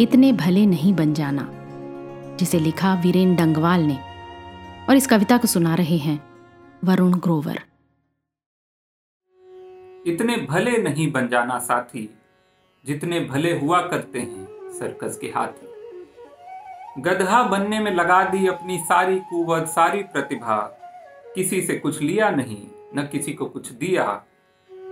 इतने भले नहीं बन जाना, जिसे लिखा वीरेन डंगवाल ने, और इस कविता को सुना रहे हैं वरुण ग्रोवर। इतने भले नहीं बन जाना साथी, जितने भले हुआ करते हैं सर्कस के हाथी। गधा बनने में लगा दी अपनी सारी कुवत सारी प्रतिभा, किसी से कुछ लिया नहीं, न किसी को कुछ दिया।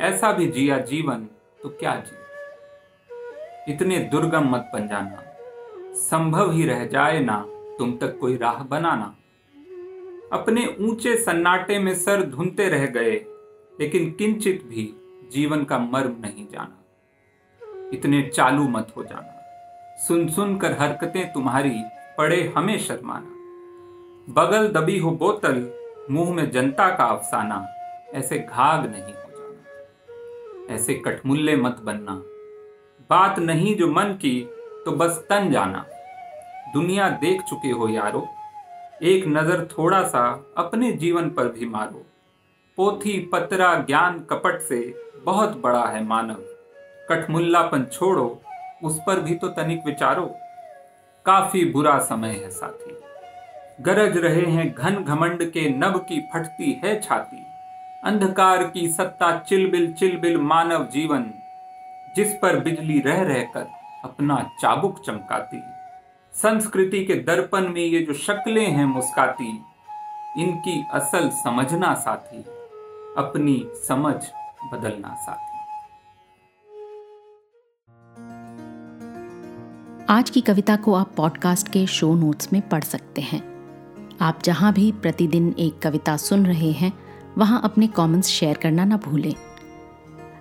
ऐसा भी जिया जीवन तो क्या जी? इतने दुर्गम मत बन जाना। संभव ही रह जाए ना तुम तक कोई राह बनाना। अपने ऊँचे सन्नाटे में सर धुनते रह गए, लेकिन किंचित भी जीवन का मर्म नहीं जाना। इतने चालू मत हो जाना। सुन सुन कर हरकतें तुम्हारी पड़े हमें शर्माना। बगल दबी हो बोतल, मुँह में जनता का अफसाना, ऐसे घाग नहीं हो जाना। ऐसे कठमुल्ले मत बनना। बात नहीं जो मन की तो बस तन जाना। दुनिया देख चुके हो यारो, एक नज़र थोड़ा सा अपने जीवन पर भी मारो। पोथी पतरा ज्ञान कपट से बहुत बड़ा है मानव। कठमुल्लापन छोड़ो, उस पर भी तो तनिक विचारो। काफ़ी बुरा समय है साथी। गरज रहे हैं घन घमंड के नभ की फटती है छाती। अंधकार की सत्ता चिलबिल चिलबिल मानव जीवन। जिस पर बिजली रह रहकर अपना चाबुक चमकाती संस्कृति के दर्पण में ये जो शक्लें हैं मुस्काती, इनकी असल समझना साथी, अपनी समझ बदलना साथी। आज की कविता को आप पॉडकास्ट के शो नोट्स में पढ़ सकते हैं। आप जहाँ भी प्रतिदिन एक कविता सुन रहे हैं, वहाँ अपने कमेंट्स शेयर करना ना भूलें।